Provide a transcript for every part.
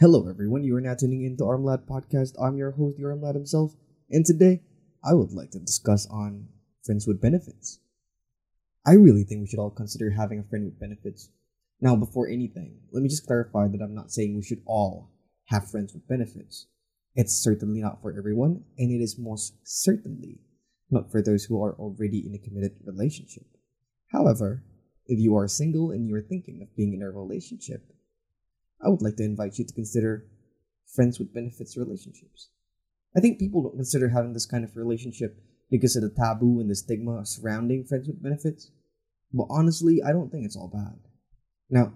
Hello, everyone. You are now tuning into Armlad Podcast. I'm your host, the Armlad himself, and today I would like to discuss on friends with benefits. I really think we should all consider having a friend with benefits. Now, before anything, let me just clarify that I'm not saying we should all have friends with benefits. It's certainly not for everyone, and it is most certainly not for those who are already in a committed relationship. However, if you are single and you are thinking of being in a relationship, I would like to invite you to consider friends with benefits relationships. I think people don't consider having this kind of relationship because of the taboo and the stigma surrounding friends with benefits. But honestly, I don't think it's all bad. Now,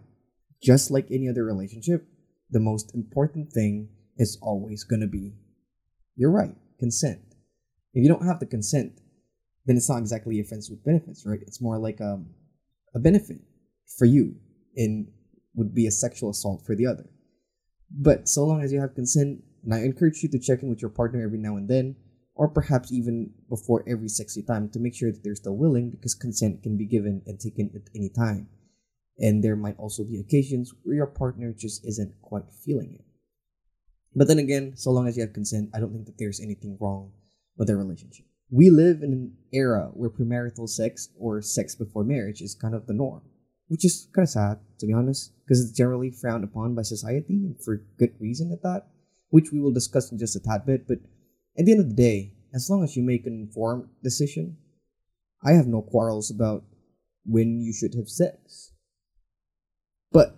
just like any other relationship, the most important thing is always going to be you're right, consent. If you don't have the consent, then it's not exactly a friends with benefits, right? It's more like um, a benefit for you in would be a sexual assault for the other. But so long as you have consent, and I encourage you to check in with your partner every now and then, or perhaps even before every sexy time to make sure that they're still willing because consent can be given and taken at any time. And there might also be occasions where your partner just isn't quite feeling it. But then again, so long as you have consent, I don't think that there's anything wrong with a relationship. We live in an era where premarital sex or sex before marriage is kind of the norm which is kind of sad to be honest, because it's generally frowned upon by society and for good reason at that, which we will discuss in just a tad bit. But at the end of the day, as long as you make an informed decision, I have no quarrels about when you should have sex. But,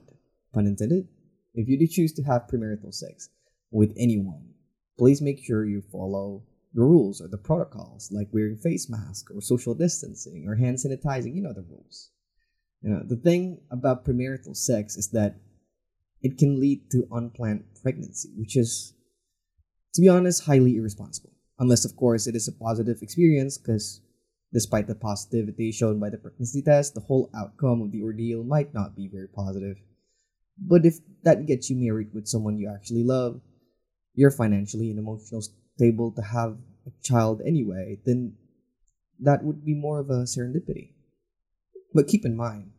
pun intended, if you do choose to have premarital sex with anyone, please make sure you follow the rules or the protocols like wearing face mask or social distancing or hand sanitizing, you know the rules. You know, the thing about premarital sex is that it can lead to unplanned pregnancy, which is, to be honest, highly irresponsible. Unless, of course, it is a positive experience, because despite the positivity shown by the pregnancy test, the whole outcome of the ordeal might not be very positive. But if that gets you married with someone you actually love, you're financially and emotionally stable to have a child anyway, then that would be more of a serendipity. But keep in mind,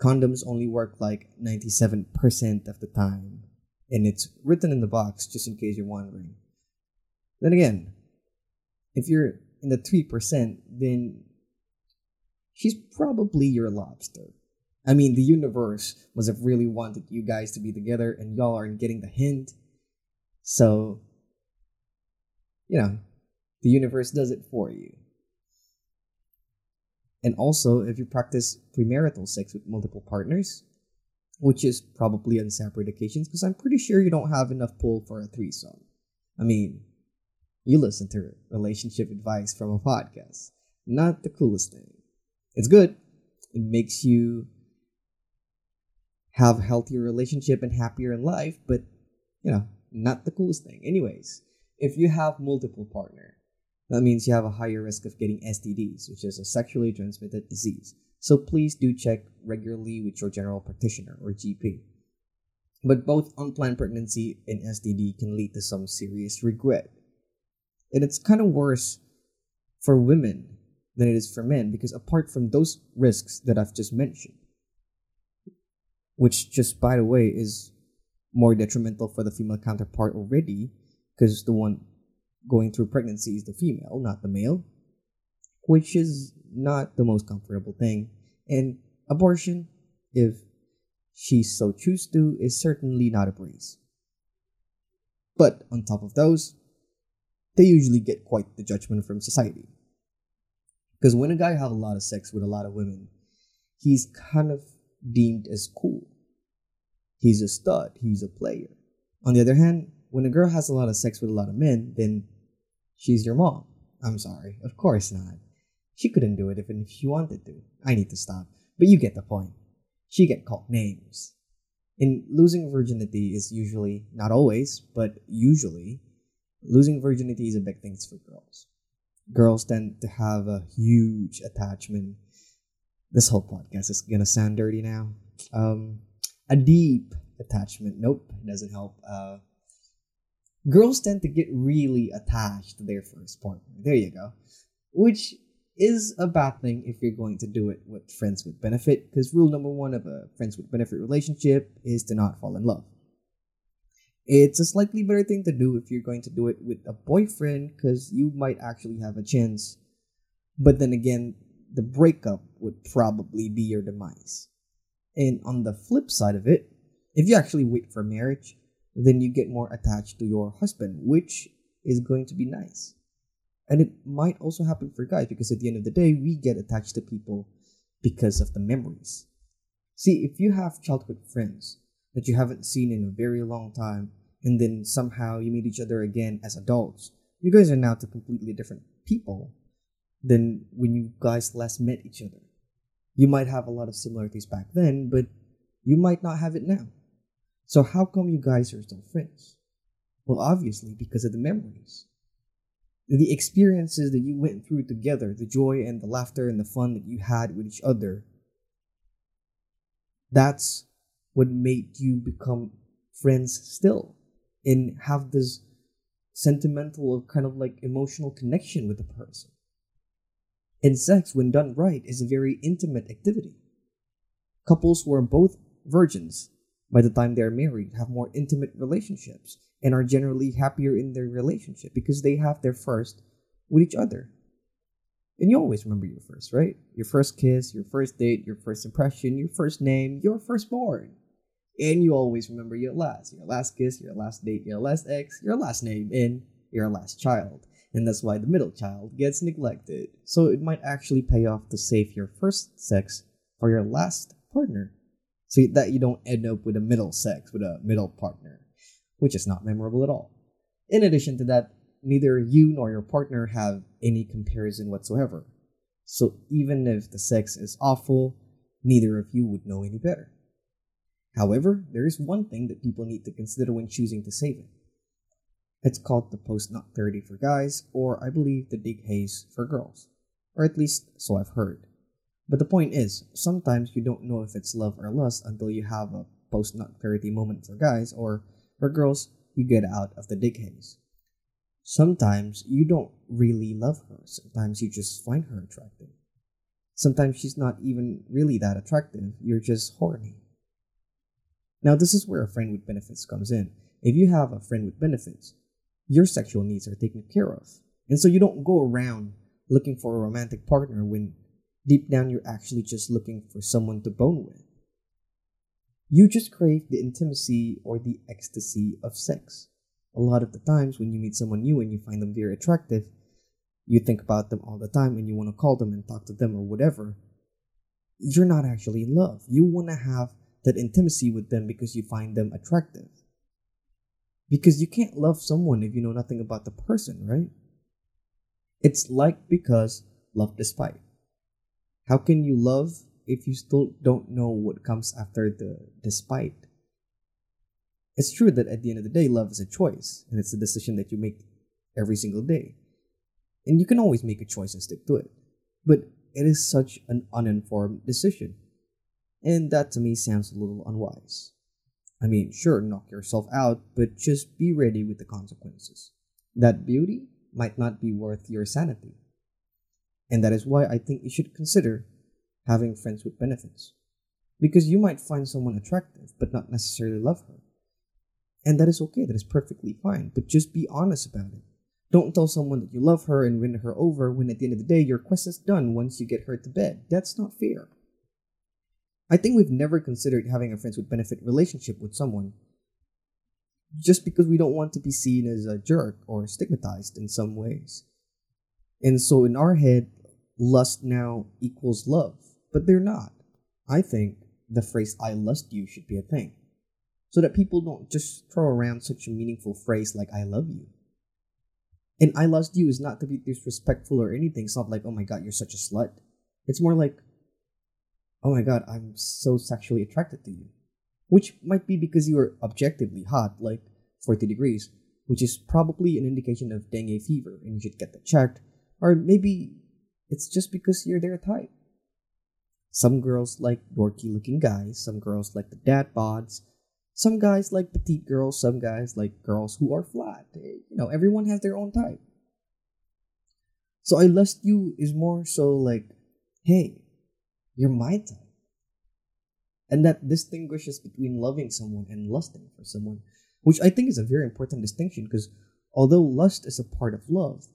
condoms only work like 97% of the time. And it's written in the box just in case you're wondering. Then again, if you're in the 3%, then she's probably your lobster. I mean, the universe must have really wanted you guys to be together, and y'all aren't getting the hint. So, you know, the universe does it for you. And also, if you practice premarital sex with multiple partners, which is probably on separate occasions, because I'm pretty sure you don't have enough pull for a threesome. I mean, you listen to relationship advice from a podcast. Not the coolest thing. It's good. It makes you have a healthier relationship and happier in life, but you know, not the coolest thing. Anyways, if you have multiple partner, that means you have a higher risk of getting STDs, which is a sexually transmitted disease. So please do check regularly with your general practitioner or GP. But both unplanned pregnancy and STD can lead to some serious regret. And it's kind of worse for women than it is for men because apart from those risks that I've just mentioned, which just by the way is more detrimental for the female counterpart already because the one going through pregnancy is the female, not the male, which is not the most comfortable thing. And abortion, if she so choose to, is certainly not a breeze. But on top of those, they usually get quite the judgment from society. Because when a guy has a lot of sex with a lot of women, he's kind of deemed as cool. He's a stud, he's a player. On the other hand, when a girl has a lot of sex with a lot of men, then She's your mom. I'm sorry. Of course not. She couldn't do it even if she wanted to. I need to stop. But you get the point. She get called names. And losing virginity is usually, not always, but usually, losing virginity is a big thing for girls. Girls tend to have a huge attachment. This whole podcast is gonna sound dirty now. Um, a deep attachment. Nope, it doesn't help. Uh, girls tend to get really attached to their first partner. There you go. Which is a bad thing if you're going to do it with friends with benefit, because rule number one of a friends with benefit relationship is to not fall in love. It's a slightly better thing to do if you're going to do it with a boyfriend because you might actually have a chance. But then again, the breakup would probably be your demise. And on the flip side of it, if you actually wait for marriage, then you get more attached to your husband, which is going to be nice. And it might also happen for guys because at the end of the day, we get attached to people because of the memories. See, if you have childhood friends that you haven't seen in a very long time, and then somehow you meet each other again as adults, you guys are now two completely different people than when you guys last met each other. You might have a lot of similarities back then, but you might not have it now. So, how come you guys are still friends? Well, obviously, because of the memories. The experiences that you went through together, the joy and the laughter and the fun that you had with each other. That's what made you become friends still and have this sentimental kind of like emotional connection with the person. And sex, when done right, is a very intimate activity. Couples who are both virgins by the time they're married have more intimate relationships and are generally happier in their relationship because they have their first with each other. And you always remember your first, right? Your first kiss, your first date, your first impression, your first name, your firstborn. And you always remember your last, your last kiss, your last date, your last ex, your last name, and your last child. And that's why the middle child gets neglected. So it might actually pay off to save your first sex for your last partner so that you don't end up with a middle sex with a middle partner, which is not memorable at all. In addition to that, neither you nor your partner have any comparison whatsoever. So even if the sex is awful, neither of you would know any better. However, there is one thing that people need to consider when choosing to save it. It's called the post nut 30 for guys, or I believe the dick haze for girls. Or at least so I've heard. But the point is, sometimes you don't know if it's love or lust until you have a post nut clarity moment for guys, or for girls, you get out of the dick haze. Sometimes you don't really love her, sometimes you just find her attractive. Sometimes she's not even really that attractive, you're just horny. Now, this is where a friend with benefits comes in. If you have a friend with benefits, your sexual needs are taken care of. And so you don't go around looking for a romantic partner when deep down you're actually just looking for someone to bone with. You just crave the intimacy or the ecstasy of sex. A lot of the times when you meet someone new and you find them very attractive, you think about them all the time and you want to call them and talk to them or whatever. You're not actually in love. You want to have that intimacy with them because you find them attractive. Because you can't love someone if you know nothing about the person, right? It's like because love despite. How can you love if you still don't know what comes after the despite? It's true that at the end of the day, love is a choice, and it's a decision that you make every single day. And you can always make a choice and stick to it. But it is such an uninformed decision. And that to me sounds a little unwise. I mean, sure, knock yourself out, but just be ready with the consequences. That beauty might not be worth your sanity. And that is why I think you should consider having friends with benefits. Because you might find someone attractive, but not necessarily love her. And that is okay, that is perfectly fine, but just be honest about it. Don't tell someone that you love her and win her over when at the end of the day your quest is done once you get her to bed. That's not fair. I think we've never considered having a friends with benefit relationship with someone just because we don't want to be seen as a jerk or stigmatized in some ways. And so in our head, lust now equals love, but they're not. I think the phrase I lust you should be a thing. So that people don't just throw around such a meaningful phrase like I love you. And I lust you is not to be disrespectful or anything. It's not like, oh my god, you're such a slut. It's more like, oh my god, I'm so sexually attracted to you. Which might be because you are objectively hot, like 40 degrees, which is probably an indication of dengue fever and you should get that checked. Or maybe it's just because you're their type. Some girls like dorky looking guys, some girls like the dad bods, some guys like petite girls, some guys like girls who are flat. You know, everyone has their own type. So I lust you is more so like, hey, you're my type. And that distinguishes between loving someone and lusting for someone. which I think is a very important distinction because although lust is a part of love,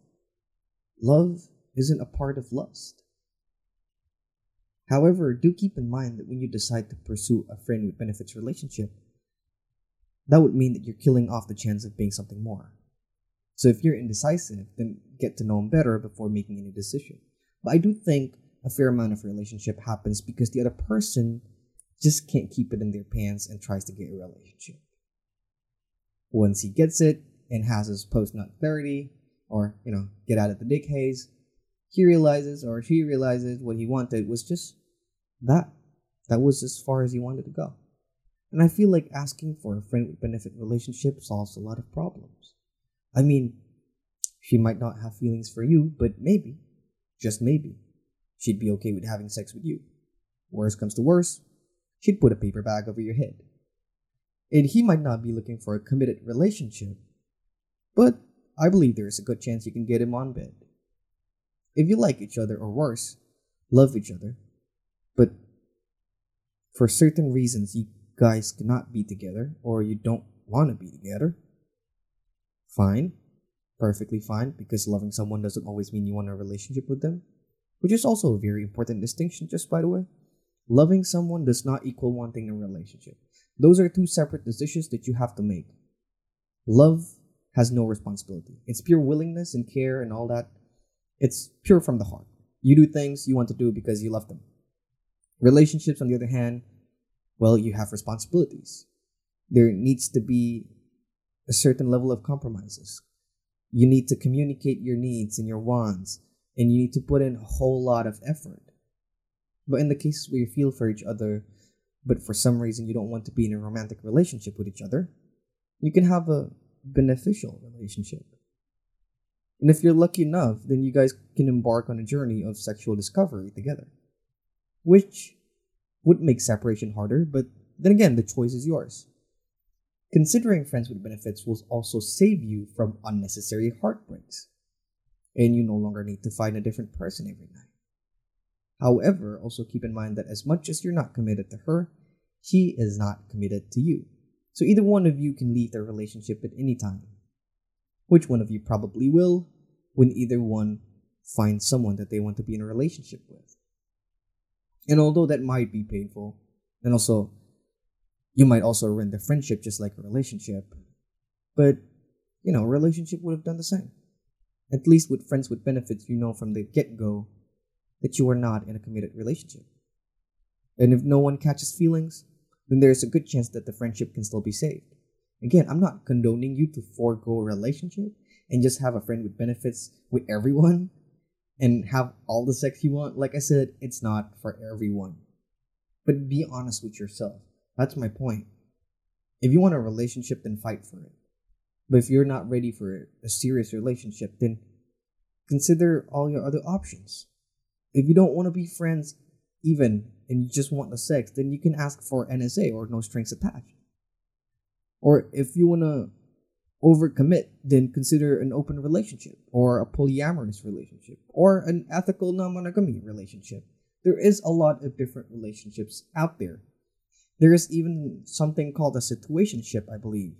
love isn't a part of lust. However, do keep in mind that when you decide to pursue a friend with benefits relationship, that would mean that you're killing off the chance of being something more. So if you're indecisive, then get to know him better before making any decision. But I do think a fair amount of relationship happens because the other person just can't keep it in their pants and tries to get a relationship. Once he gets it and has his post nut clarity, or you know, get out of the dick haze, he realizes or she realizes what he wanted was just that. That was as far as he wanted to go. And I feel like asking for a friend with benefit relationship solves a lot of problems. I mean, she might not have feelings for you, but maybe, just maybe, she'd be okay with having sex with you. Worst comes to worst, she'd put a paper bag over your head. And he might not be looking for a committed relationship, but I believe there is a good chance you can get him on bed. If you like each other, or worse, love each other, but for certain reasons you guys cannot be together or you don't want to be together, fine, perfectly fine, because loving someone doesn't always mean you want a relationship with them, which is also a very important distinction, just by the way. Loving someone does not equal wanting a relationship. Those are two separate decisions that you have to make. Love has no responsibility. It's pure willingness and care and all that. It's pure from the heart. You do things you want to do because you love them. Relationships, on the other hand, well, you have responsibilities. There needs to be a certain level of compromises. You need to communicate your needs and your wants, and you need to put in a whole lot of effort. But in the cases where you feel for each other, but for some reason you don't want to be in a romantic relationship with each other, you can have a beneficial relationship. And if you're lucky enough, then you guys can embark on a journey of sexual discovery together. Which would make separation harder, but then again, the choice is yours. Considering friends with benefits will also save you from unnecessary heartbreaks, and you no longer need to find a different person every night. However, also keep in mind that as much as you're not committed to her, she is not committed to you. So either one of you can leave their relationship at any time. Which one of you probably will when either one finds someone that they want to be in a relationship with. And although that might be painful, and also you might also ruin the friendship just like a relationship. But, you know, a relationship would have done the same. At least with friends with benefits, you know from the get go that you are not in a committed relationship. And if no one catches feelings, then there's a good chance that the friendship can still be saved. Again, I'm not condoning you to forego a relationship and just have a friend with benefits with everyone and have all the sex you want. Like I said, it's not for everyone. But be honest with yourself. That's my point. If you want a relationship, then fight for it. But if you're not ready for a serious relationship, then consider all your other options. If you don't want to be friends, even, and you just want the sex, then you can ask for NSA or no strings attached. Or if you want to overcommit, then consider an open relationship or a polyamorous relationship or an ethical non monogamy relationship. There is a lot of different relationships out there. There is even something called a situationship, I believe,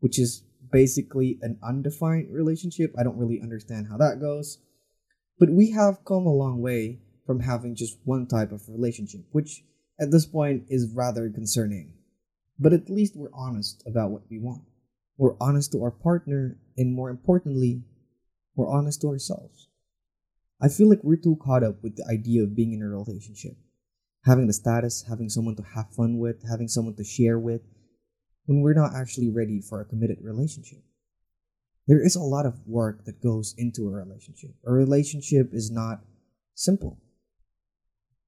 which is basically an undefined relationship. I don't really understand how that goes. But we have come a long way from having just one type of relationship, which at this point is rather concerning. But at least we're honest about what we want. We're honest to our partner, and more importantly, we're honest to ourselves. I feel like we're too caught up with the idea of being in a relationship having the status, having someone to have fun with, having someone to share with, when we're not actually ready for a committed relationship. There is a lot of work that goes into a relationship. A relationship is not simple.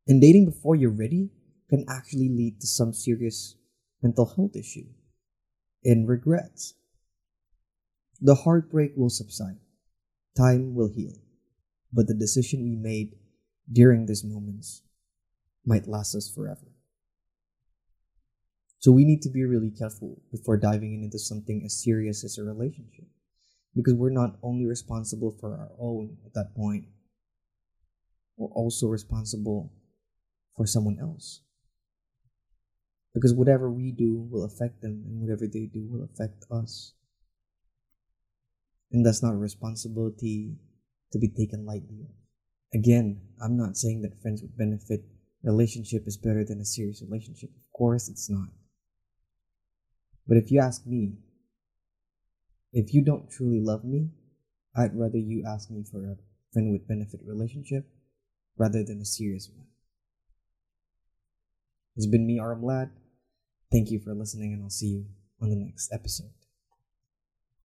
And dating before you're ready can actually lead to some serious mental health issue and regrets. The heartbreak will subside, time will heal, but the decision we made during these moments might last us forever. So we need to be really careful before diving into something as serious as a relationship. Because we're not only responsible for our own at that point, we're also responsible for someone else. Because whatever we do will affect them, and whatever they do will affect us. And that's not a responsibility to be taken lightly. Again, I'm not saying that friends with benefit relationship is better than a serious relationship. Of course, it's not. But if you ask me, if you don't truly love me, I'd rather you ask me for a friend with benefit relationship rather than a serious one. It's been me, Armlad. Thank you for listening, and I'll see you on the next episode.